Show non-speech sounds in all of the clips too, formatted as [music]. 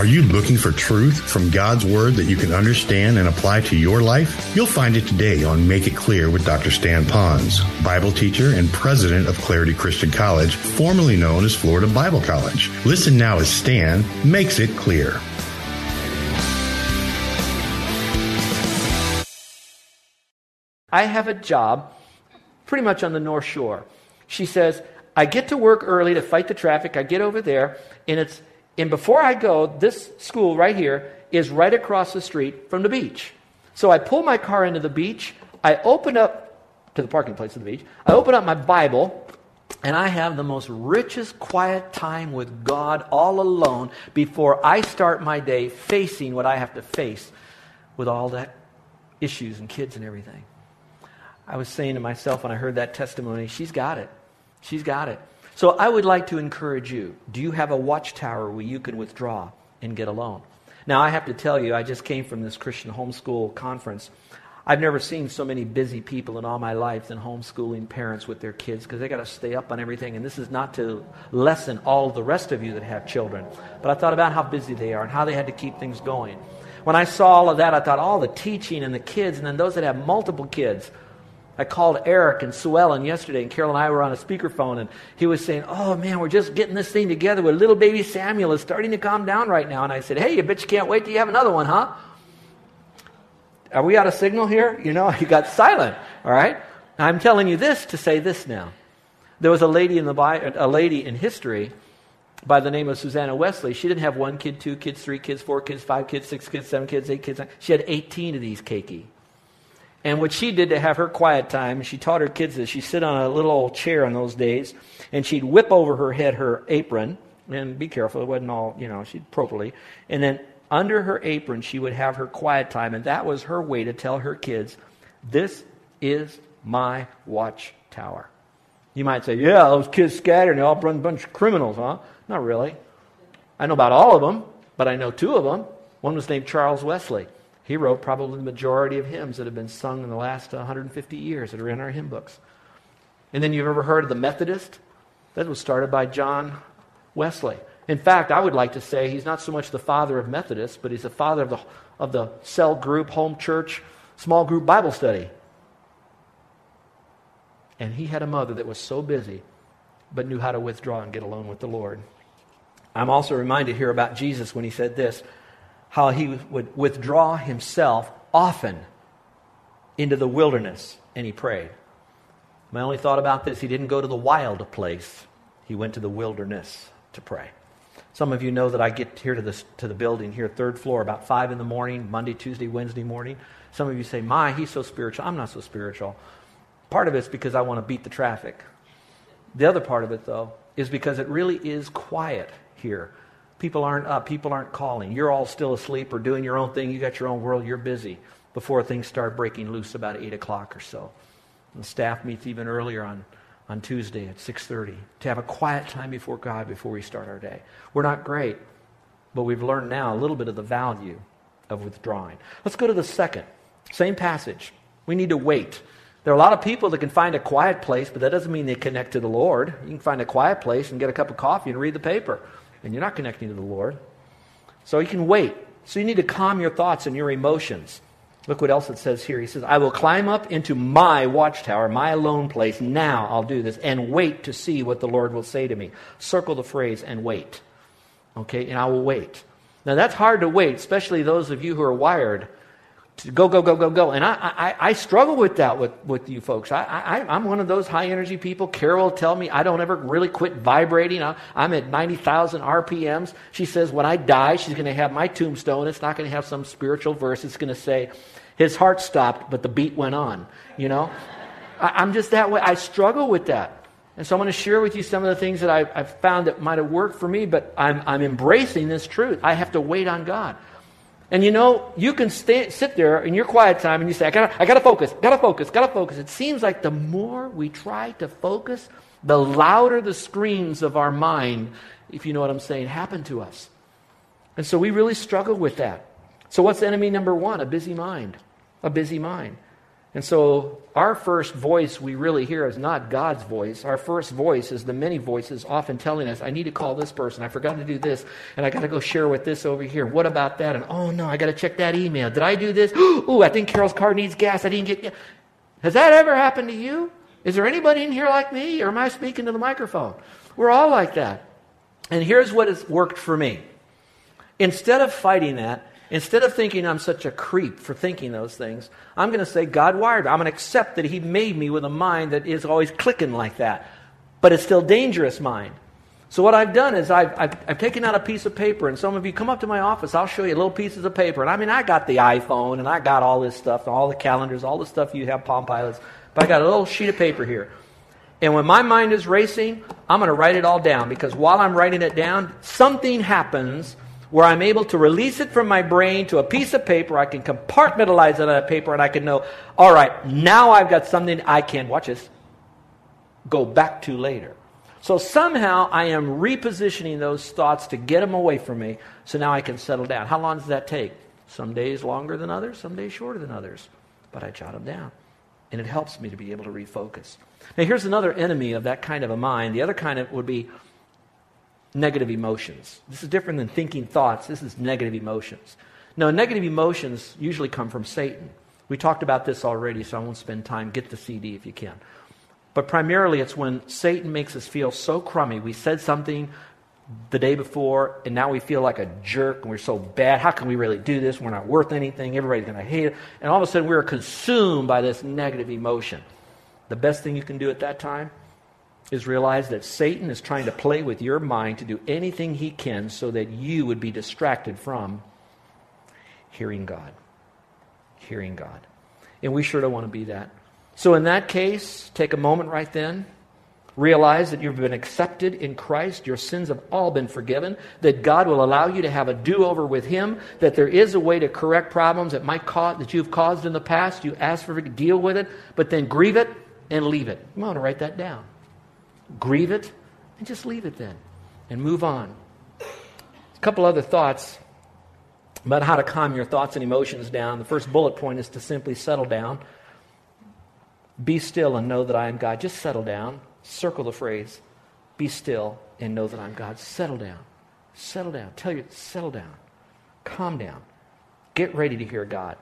Are you looking for truth from God's Word that you can understand and apply to your life? You'll find it today on Make It Clear with Dr. Stan Ponz, Bible teacher and president of Clarity Christian College, formerly known as Florida Bible College. Listen now as Stan makes it clear. I have a job pretty much on the North Shore. She says, I get to work early to fight the traffic. I get over there, and it's and before I go, this school right here is right across the street from the beach. So I pull my car into the beach. I open up to the parking place of the beach. I open up my Bible, and I have the most richest quiet time with God all alone before I start my day facing what I have to face with all that issues and kids and everything. I was saying to myself when I heard that testimony, she's got it. She's got it. So I would like to encourage you. Do you have a watchtower where you can withdraw and get alone? Now, I have to tell you, I just came from this Christian homeschool conference. I've never seen so many busy people in all my life than homeschooling parents with their kids because they got to stay up on everything. And this is not to lessen all the rest of you that have children. But I thought about how busy they are and how they had to keep things going. When I saw all of that, I thought all the teaching and the kids, and then those that have multiple kids. I called Eric and Sue Ellen yesterday, and Carol and I were on a speakerphone, and he was saying, Oh man, we're just getting this thing together with little baby Samuel is starting to calm down right now. And I said, Hey, you you can't wait till you have another one, huh? Are we out of signal here? You know, [laughs] you got silent, all right? I'm telling you this to say this now. There was a lady in the a lady in history by the name of Susanna Wesley. She didn't have one kid, two kids, three kids, four kids, five kids, six kids, seven kids, eight kids. She had 18 of these cakey. And what she did to have her quiet time, she taught her kids this. She'd sit on a little old chair in those days, and she'd whip over her head her apron, and be careful, it wasn't all, you know, she'd properly. And then under her apron, she would have her quiet time, and that was her way to tell her kids, This is my watchtower. You might say, Yeah, those kids scattered, and they all run a bunch of criminals, huh? Not really. I know about all of them, but I know two of them. One was named Charles Wesley. He wrote probably the majority of hymns that have been sung in the last 150 years that are in our hymn books. And then you've ever heard of the Methodist? That was started by John Wesley. In fact, I would like to say he's not so much the father of Methodists, but he's the father of the, of the cell group, home church, small group Bible study. And he had a mother that was so busy, but knew how to withdraw and get alone with the Lord. I'm also reminded here about Jesus when he said this how he would withdraw himself often into the wilderness and he prayed. My only thought about this, he didn't go to the wild place, he went to the wilderness to pray. Some of you know that I get here to, this, to the building here, third floor, about 5 in the morning, Monday, Tuesday, Wednesday morning. Some of you say, My, he's so spiritual. I'm not so spiritual. Part of it's because I want to beat the traffic. The other part of it, though, is because it really is quiet here. People aren't up. People aren't calling. You're all still asleep or doing your own thing. You got your own world. You're busy before things start breaking loose about 8 o'clock or so. The staff meets even earlier on, on Tuesday at 6.30 to have a quiet time before God before we start our day. We're not great, but we've learned now a little bit of the value of withdrawing. Let's go to the second. Same passage. We need to wait. There are a lot of people that can find a quiet place, but that doesn't mean they connect to the Lord. You can find a quiet place and get a cup of coffee and read the paper and you're not connecting to the Lord. So you can wait. So you need to calm your thoughts and your emotions. Look what else it says here. He says, I will climb up into my watchtower, my alone place. Now I'll do this and wait to see what the Lord will say to me. Circle the phrase and wait. Okay, and I will wait. Now that's hard to wait, especially those of you who are wired go, go, go, go, go. And I, I, I struggle with that with, with you folks. I, I, I'm one of those high energy people. Carol will tell me I don't ever really quit vibrating. I, I'm at 90,000 RPMs. She says when I die, she's going to have my tombstone. It's not going to have some spiritual verse. It's going to say, his heart stopped, but the beat went on. You know? I, I'm just that way. I struggle with that. And so I'm going to share with you some of the things that I've, I've found that might have worked for me, but I'm, I'm embracing this truth. I have to wait on God. And you know, you can sit there in your quiet time and you say, I gotta, I gotta focus, gotta focus, gotta focus. It seems like the more we try to focus, the louder the screams of our mind, if you know what I'm saying, happen to us. And so we really struggle with that. So, what's enemy number one? A busy mind. A busy mind. And so, our first voice we really hear is not God's voice. Our first voice is the many voices often telling us, I need to call this person. I forgot to do this. And I got to go share with this over here. What about that? And oh no, I got to check that email. Did I do this? [gasps] Oh, I think Carol's car needs gas. I didn't get gas. Has that ever happened to you? Is there anybody in here like me? Or am I speaking to the microphone? We're all like that. And here's what has worked for me. Instead of fighting that, Instead of thinking I'm such a creep for thinking those things, I'm going to say God wired. I'm going to accept that He made me with a mind that is always clicking like that. But it's still dangerous mind. So what I've done is I've, I've, I've, taken out a piece of paper, and some of you come up to my office, I'll show you little pieces of paper. And I mean, I got the iPhone, and I got all this stuff, all the calendars, all the stuff you have, Palm Pilots. But I got a little sheet of paper here. And when my mind is racing, I'm going to write it all down because while I'm writing it down, something happens where I'm able to release it from my brain to a piece of paper. I can compartmentalize it on a paper and I can know, all right, now I've got something I can, watch this, go back to later. So somehow I am repositioning those thoughts to get them away from me so now I can settle down. How long does that take? Some days longer than others, some days shorter than others. But I jot them down. And it helps me to be able to refocus. Now, here's another enemy of that kind of a mind. The other kind of would be negative emotions. This is different than thinking thoughts. This is negative emotions. Now, negative emotions usually come from Satan. We talked about this already, so I won't spend time. Get the CD if you can. But primarily, it's when Satan makes us feel so crummy. We said something the day before, and now we feel like a jerk, and we're so bad. How can we really do this? We're not worth anything. Everybody's going to hate it. And all of a sudden, we're consumed by this negative emotion. The best thing you can do at that time is realize that Satan is trying to play with your mind to do anything he can so that you would be distracted from hearing God. Hearing God. And we sure don't want to be that. So, in that case, take a moment right then. Realize that you've been accepted in Christ. Your sins have all been forgiven. That God will allow you to have a do over with Him. That there is a way to correct problems that might cause, that you've caused in the past. You ask for it, deal with it, but then grieve it and leave it. You want to write that down grieve it, and just leave it then and move on. A couple other thoughts about how to calm your thoughts and emotions down. The first bullet point is to simply settle down. Be still and know that I am God. Just settle down. Circle the phrase, be still and know that I'm God. Settle down. Settle down. Tell you, settle down. Calm down. Get ready to hear God.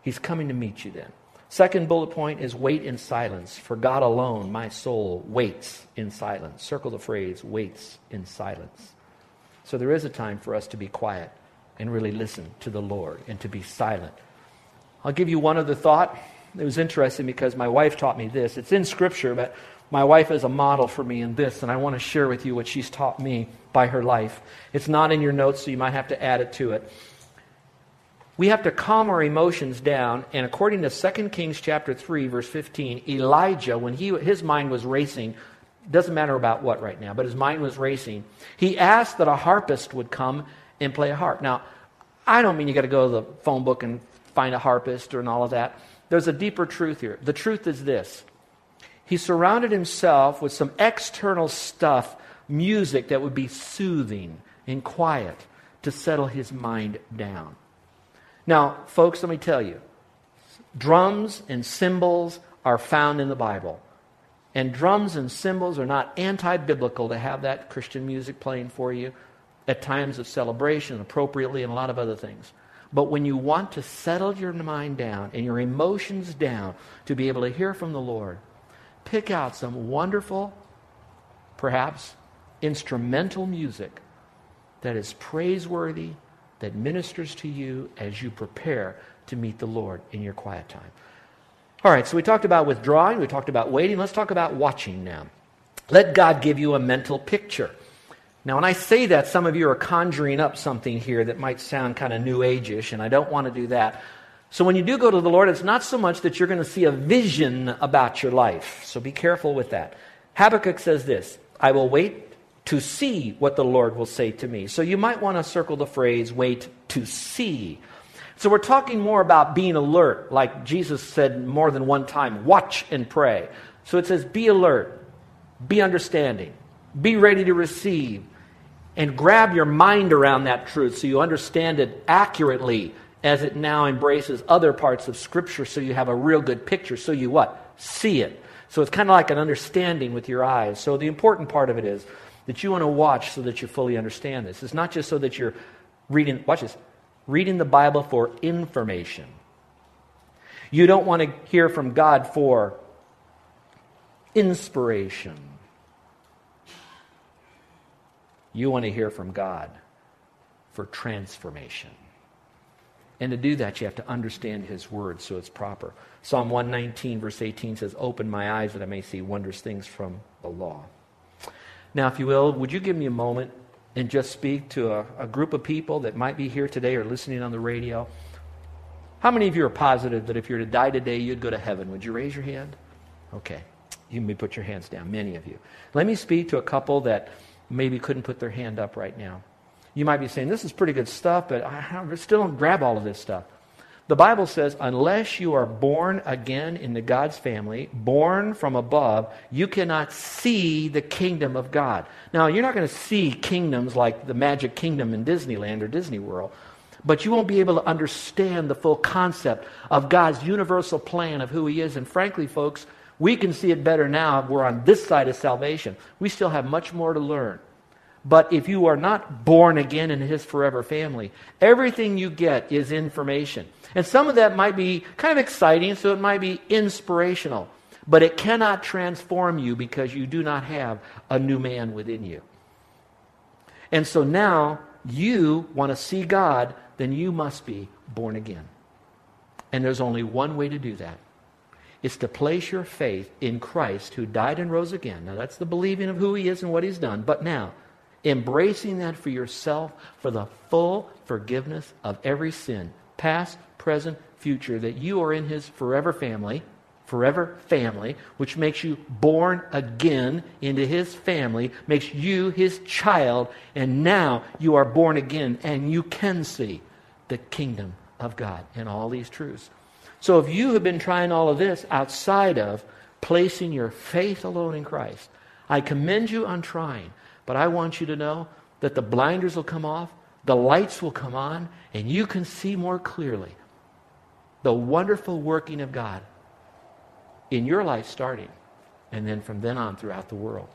He's coming to meet you then. Second bullet point is wait in silence. For God alone, my soul waits in silence. Circle the phrase, waits in silence. So there is a time for us to be quiet and really listen to the Lord and to be silent. I'll give you one other thought. It was interesting because my wife taught me this. It's in Scripture, but my wife is a model for me in this, and I want to share with you what she's taught me by her life. It's not in your notes, so you might have to add it to it we have to calm our emotions down. And according to 2 Kings chapter 3, verse 15, Elijah, when he, his mind was racing, doesn't matter about what right now, but his mind was racing, he asked that a harpist would come and play a harp. Now, I don't mean you got to go to the phone book and find a harpist or and all of that. There's a deeper truth here. The truth is this. He surrounded himself with some external stuff, music that would be soothing and quiet to settle his mind down. Now, folks, let me tell you drums and cymbals are found in the Bible. And drums and cymbals are not anti biblical to have that Christian music playing for you at times of celebration, appropriately, and a lot of other things. But when you want to settle your mind down and your emotions down to be able to hear from the Lord, pick out some wonderful, perhaps instrumental music that is praiseworthy that ministers to you as you prepare to meet the Lord in your quiet time. All right, so we talked about withdrawing, we talked about waiting. Let's talk about watching now. Let God give you a mental picture. Now, when I say that, some of you are conjuring up something here that might sound kind of new age ish, and I don't want to do that. So, when you do go to the Lord, it's not so much that you're going to see a vision about your life. So, be careful with that. Habakkuk says this I will wait to see what the Lord will say to me. So you might want to circle the phrase wait to see. So we're talking more about being alert, like Jesus said more than one time watch and pray. So it says be alert, be understanding, be ready to receive, and grab your mind around that truth so you understand it accurately as it now embraces other parts of Scripture so you have a real good picture. So you what? See it. So it's kind of like an understanding with your eyes. So the important part of it is that you want to watch so that you fully understand this. It's not just so that you're reading, watch this, reading the Bible for information. You don't want to hear from God for inspiration. You want to hear from God for transformation. And to do that, you have to understand His Word so it's proper. Psalm 119, verse 18 says, Open my eyes that I may see wondrous things from the law. Now, if you will, would you give me a moment and just speak to a, a group of people that might be here today or listening on the radio? How many of you are positive that if you were to die today, you'd go to heaven? Would you raise your hand? Okay. You may put your hands down, many of you. Let me speak to a couple that maybe couldn't put their hand up right now. You might be saying, This is pretty good stuff, but I still don't grab all of this stuff. The Bible says, unless you are born again into God's family, born from above, you cannot see the kingdom of God. Now, you're not going to see kingdoms like the Magic Kingdom in Disneyland or Disney World, but you won't be able to understand the full concept of God's universal plan of who He is. And frankly, folks, we can see it better now. We're on this side of salvation. We still have much more to learn. But if you are not born again in his forever family, everything you get is information. And some of that might be kind of exciting, so it might be inspirational. But it cannot transform you because you do not have a new man within you. And so now you want to see God, then you must be born again. And there's only one way to do that. It's to place your faith in Christ who died and rose again. Now that's the believing of who he is and what he's done. But now, embracing that for yourself for the full forgiveness of every sin, past, present, future, that you are in his forever family, forever family, which makes you born again into his family, makes you his child, and now you are born again and you can see the kingdom of God and all these truths. So if you have been trying all of this outside of placing your faith alone in Christ, I commend you on trying. But I want you to know that the blinders will come off, the lights will come on, and you can see more clearly the wonderful working of God in your life starting, and then from then on throughout the world.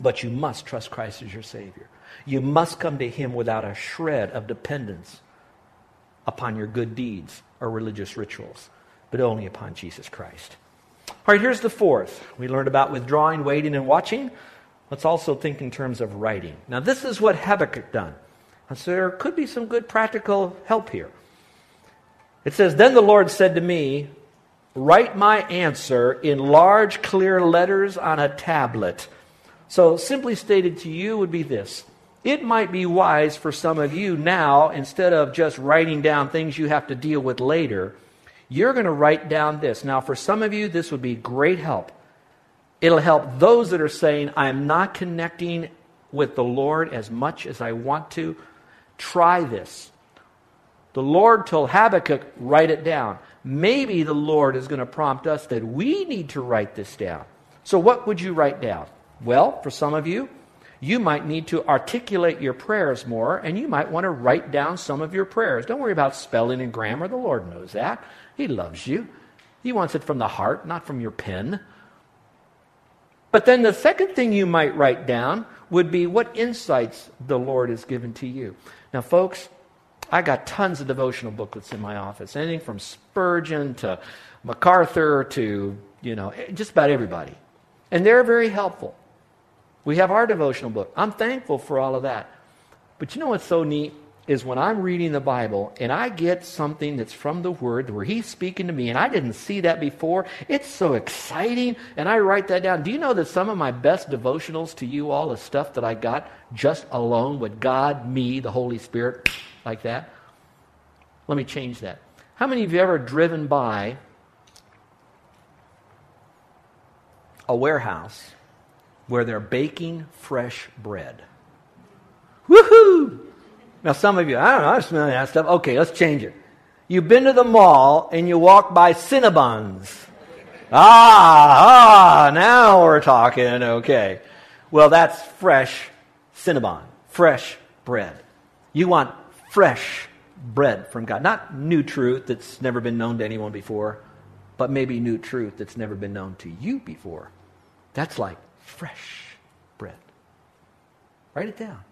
But you must trust Christ as your Savior. You must come to Him without a shred of dependence upon your good deeds or religious rituals, but only upon Jesus Christ. All right, here's the fourth. We learned about withdrawing, waiting, and watching. Let's also think in terms of writing. Now, this is what Habakkuk done. So there could be some good practical help here. It says, Then the Lord said to me, Write my answer in large, clear letters on a tablet. So, simply stated to you would be this It might be wise for some of you now, instead of just writing down things you have to deal with later, you're going to write down this. Now, for some of you, this would be great help. It'll help those that are saying, I'm not connecting with the Lord as much as I want to. Try this. The Lord told Habakkuk, write it down. Maybe the Lord is going to prompt us that we need to write this down. So, what would you write down? Well, for some of you, you might need to articulate your prayers more, and you might want to write down some of your prayers. Don't worry about spelling and grammar. The Lord knows that. He loves you. He wants it from the heart, not from your pen. But then the second thing you might write down would be what insights the Lord has given to you. Now, folks, I got tons of devotional booklets in my office, anything from Spurgeon to MacArthur to, you know, eh, just about everybody. And they're very helpful. We have our devotional book. I'm thankful for all of that. But you know what's so neat? Is when I'm reading the Bible and I get something that's from the Word where He's speaking to me and I didn't see that before, it's so exciting and I write that down. Do you know that some of my best devotionals to you all is stuff that I got just alone with God, me, the Holy Spirit, like that? Let me change that. How many of you ever driven by a warehouse where they're baking fresh bread. Woohoo! Now, some of you, I don't know, I smell that stuff. Okay, let's change it. You've been to the mall and you walk by Cinnabons. Ah, ah, now we're talking. Okay. Well, that's fresh Cinnabon, fresh bread. You want fresh bread from God. Not new truth that's never been known to anyone before, but maybe new truth that's never been known to you before. That's like fresh bread. Write it down.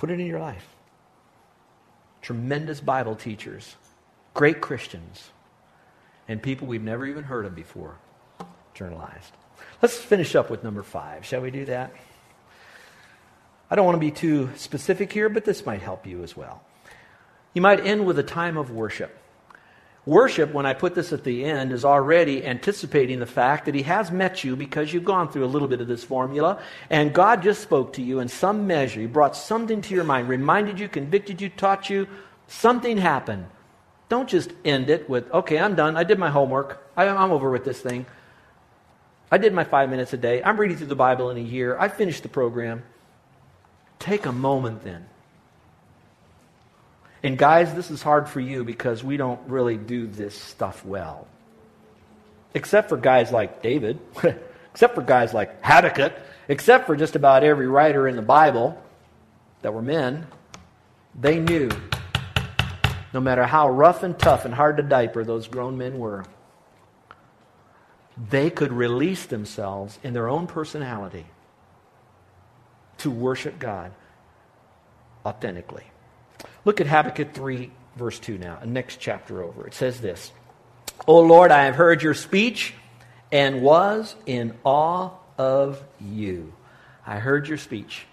Put it in your life. Tremendous Bible teachers, great Christians, and people we've never even heard of before journalized. Let's finish up with number five. Shall we do that? I don't want to be too specific here, but this might help you as well. You might end with a time of worship. Worship, when I put this at the end, is already anticipating the fact that He has met you because you've gone through a little bit of this formula, and God just spoke to you in some measure. He brought something to your mind, reminded you, convicted you, taught you. Something happened. Don't just end it with, okay, I'm done. I did my homework. I, am over with this thing. I did my five minutes a day. I'm reading through the Bible in a year. I finished the program. Take a moment then. And guys, this is hard for you because we don't really do this stuff well. Except for guys like David, [laughs] except for guys like Habakkuk, except for just about every writer in the Bible that were men, they knew no matter how rough and tough and hard to diaper those grown men were, they could release themselves in their own personality to worship God authentically. Look at Habakkuk 3, verse 2 now, next chapter over. It says this O Lord, I have heard your speech and was in awe of you. I heard your speech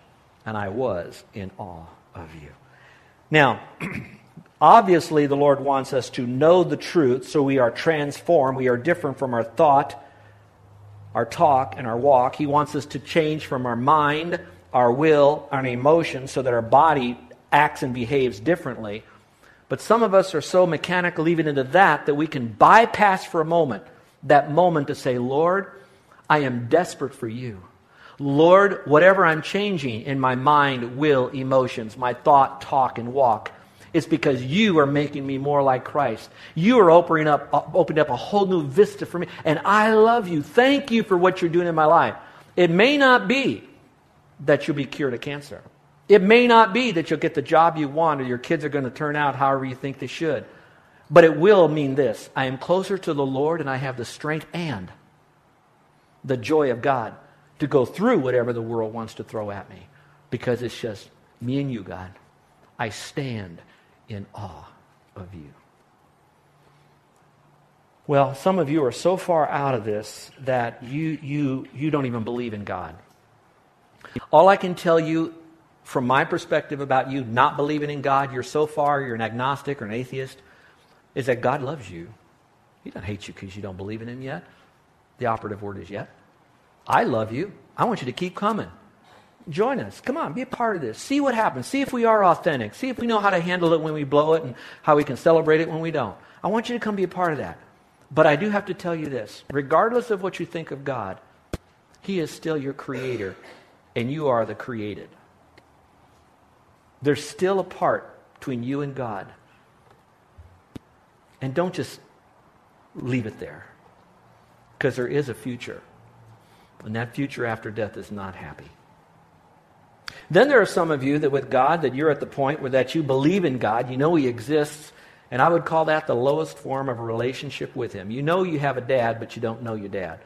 and I was in awe of you. Now, [clears throat] Obviously, the Lord wants us to know the truth so we are transformed. We are different from our thought, our talk, and our walk. He wants us to change from our mind, our will, our emotions so that our body acts and behaves differently. But some of us are so mechanical even into that that we can bypass for a moment that moment to say, Lord, I am desperate for you. Lord, whatever I'm changing in my mind, will, emotions, my thought, talk, and walk, it's because you are making me more like Christ. You are opening up, uh, opening up a whole new vista for me. And I love you. Thank you for what you're doing in my life. It may not be that you'll be cured of cancer. It may not be that you'll get the job you want or your kids are going to turn out however you think they should. But it will mean this I am closer to the Lord and I have the strength and the joy of God to go through whatever the world wants to throw at me because it's just me and you, God. I stand in awe of you. Well, some of you are so far out of this that you, you, you don't even believe in God. All I can tell you from my perspective about you not believing in God, you're so far, you're an agnostic or an atheist, is that God loves you. He doesn't hate you because you don't believe in Him yet. The operative word is yet. I love you. I want you to keep coming. Join us. Come on, be a part of this. See what happens. See if we are authentic. See if we know how to handle it when we blow it and how we can celebrate it when we don't. I want you to come be a part of that. But I do have to tell you this regardless of what you think of God, He is still your creator, and you are the created. There's still a part between you and God. And don't just leave it there, because there is a future. And that future after death is not happy. Then there are some of you that with God, that you're at the point where that you believe in God, you know He exists, and I would call that the lowest form of a relationship with Him. You know you have a dad, but you don't know your dad.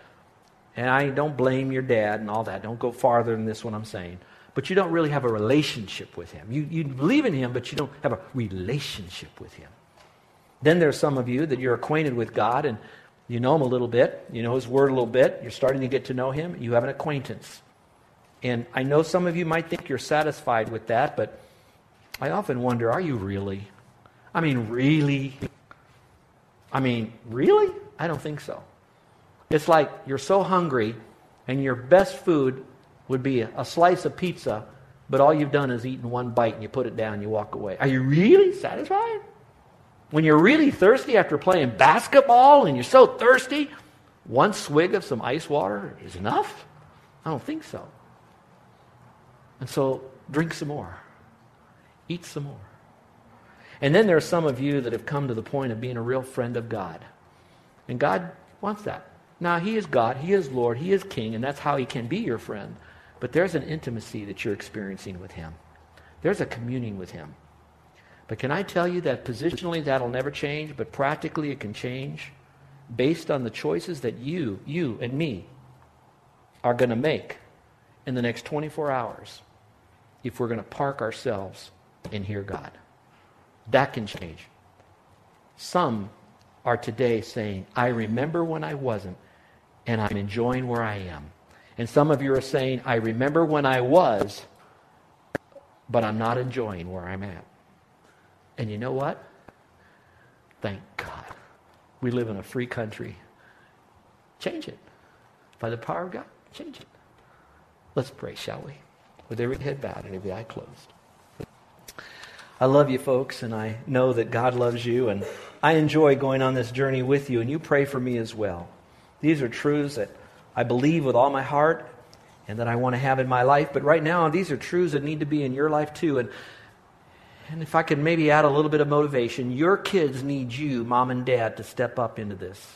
And I don't blame your dad and all that. Don't go farther than this, what I'm saying. But you don't really have a relationship with Him. You, you believe in Him, but you don't have a relationship with Him. Then there's some of you that you're acquainted with God and you know Him a little bit, you know His Word a little bit, you're starting to get to know Him, you have an acquaintance. And I know some of you might think you're satisfied with that, but I often wonder are you really? I mean, really? I mean, really? I don't think so. It's like you're so hungry, and your best food would be a, slice of pizza, but all you've done is eaten one bite and you put it down and you walk away. Are you really satisfied? When you're really thirsty after playing basketball and you're so thirsty, one swig of some ice water is enough? I don't think so. And so drink some more, eat some more. And then there are some of you that have come to the point of being a real friend of God. And God wants that. Now, He is God, He is Lord, He is King, and that's how He can be your friend. But there's an intimacy that you're experiencing with Him, there's a communing with Him. But can I tell you that positionally that'll never change, but practically it can change based on the choices that you, you and me, are going to make in the next 24 hours if we're going to park ourselves and hear God. That can change. Some are today saying, I remember when I wasn't, and I'm enjoying where I am. And some of you are saying, I remember when I was, but I'm not enjoying where I'm at. And you know what? Thank God. We live in a free country. Change it. By the power of God, change it. Let's pray, shall we? With every head bowed and every eye closed. I love you, folks, and I know that God loves you, and I enjoy going on this journey with you, and you pray for me as well. These are truths that I believe with all my heart and that I want to have in my life, but right now, these are truths that need to be in your life too. And, and if I could maybe add a little bit of motivation, your kids need you, mom and dad, to step up into this.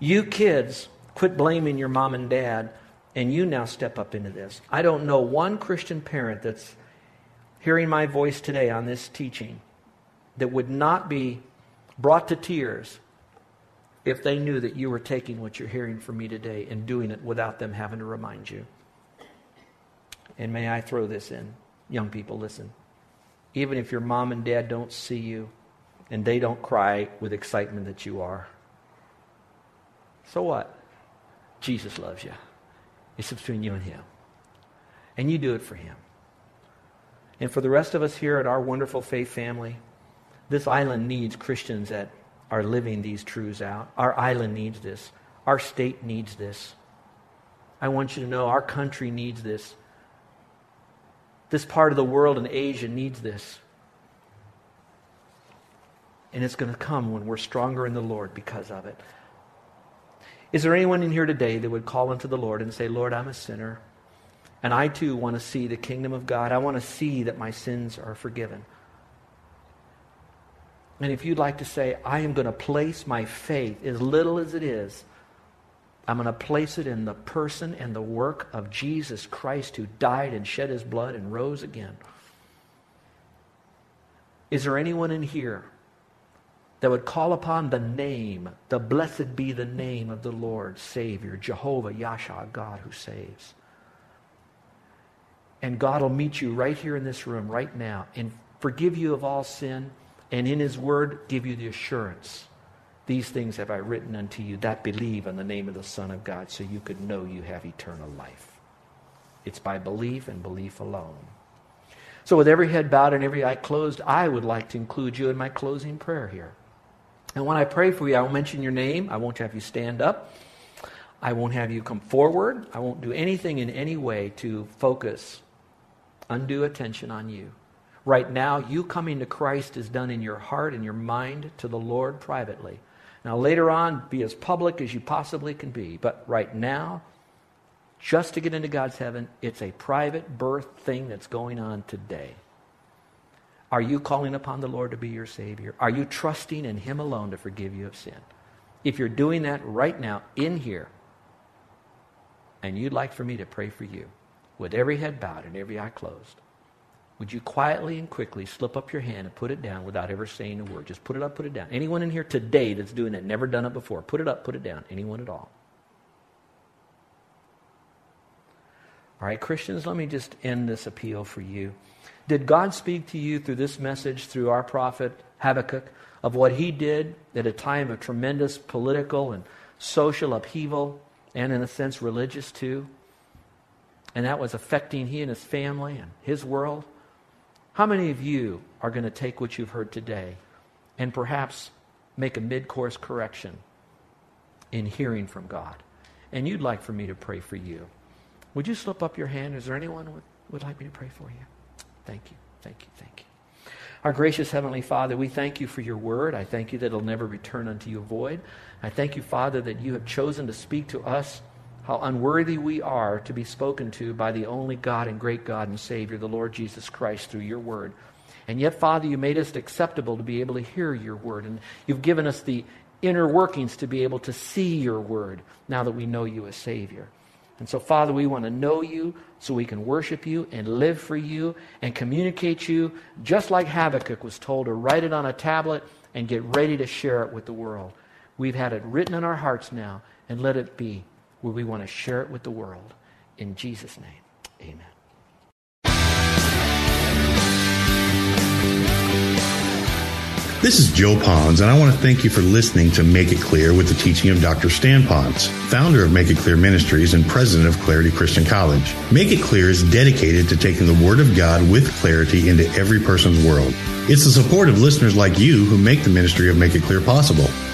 You kids, quit blaming your mom and dad and you now step up into this. I don't know one Christian parent that's hearing my voice today on this teaching that would not be brought to tears if they knew that you were taking what you're hearing from me today and doing it without them having to remind you. And may I throw this in? Young people, listen. Even if your mom and dad don't see you and they don't cry with excitement that you are, so what? Jesus loves you. It's between you and Him. And you do it for Him. And for the rest of us here at our wonderful faith family, this island needs Christians that are living these truths out. Our island needs this. Our state needs this. I want you to know our country needs this. This part of the world in Asia needs this. And it's going to come when we're stronger in the Lord because of it. Is there anyone in here today that would call unto the Lord and say, Lord, I'm a sinner, and I too want to see the kingdom of God? I want to see that my sins are forgiven. And if you'd like to say, I am going to place my faith, as little as it is, I'm going to place it in the person and the work of Jesus Christ who died and shed his blood and rose again. Is there anyone in here that would call upon the name, the blessed be the name of the Lord, Savior, Jehovah, Yahshua, God who saves. And God will meet you right here in this room, right now, and forgive you of all sin, and in His Word give you the assurance. These things have I written unto you that believe on the name of the Son of God, so you could know you have eternal life. It's by belief and belief alone. So, with every head bowed and every eye closed, I would like to include you in my closing prayer here. And when I pray for you, I will mention your name. I won't have you stand up. I won't have you come forward. I won't do anything in any way to focus undue attention on you. Right now, you coming to Christ is done in your heart and your mind to the Lord privately. Now, later on, be as public as you possibly can be. But right now, just to get into God's heaven, it's a private birth thing that's going on today. Are you calling upon the Lord to be your Savior? Are you trusting in Him alone to forgive you of sin? If you're doing that right now in here, and you'd like for me to pray for you, with every head bowed and every eye closed, would you quietly and quickly slip up your hand and put it down without ever saying a word? Just put it up, put it down. Anyone in here today that's doing it, never done it before, put it up, put it down. Anyone at all. All right, Christians, let me just end this appeal for you. Did God speak to you through this message, through our prophet Habakkuk, of what he did at a time of tremendous political and social upheaval, and in a sense, religious too? And that was affecting he and his family and his world? How many of you are going to take what you've heard today and perhaps make a mid course correction in hearing from God? And you'd like for me to pray for you. Would you slip up your hand? Is there anyone would, would like me to pray for you? Thank you. Thank you. Thank you. Our gracious Heavenly Father, we thank you for your word. I thank you that it'll never return unto you void. I thank you, Father, that you have chosen to speak to us how unworthy we are to be spoken to by the only God and great God and Savior, the Lord Jesus Christ, through your word. And yet, Father, you made us acceptable to be able to hear your word. And you've given us the inner workings to be able to see your word now that we know you as Savior. And so, Father, we want to know you so we can worship you and live for you and communicate you, just like Habakkuk was told to write it on a tablet and get ready to share it with the world. We've had it written in our hearts now, and let it be where we want to share it with the world. In Jesus' name, amen. This is Joe Ponz, and I want to thank you for listening to Make It Clear with the teaching of Dr. Stan Ponz, founder of Make It Clear Ministries and president of Clarity Christian College. Make It Clear is dedicated to taking the Word of God with clarity into every person's world. It's the support of listeners like you who make the ministry of Make It Clear possible.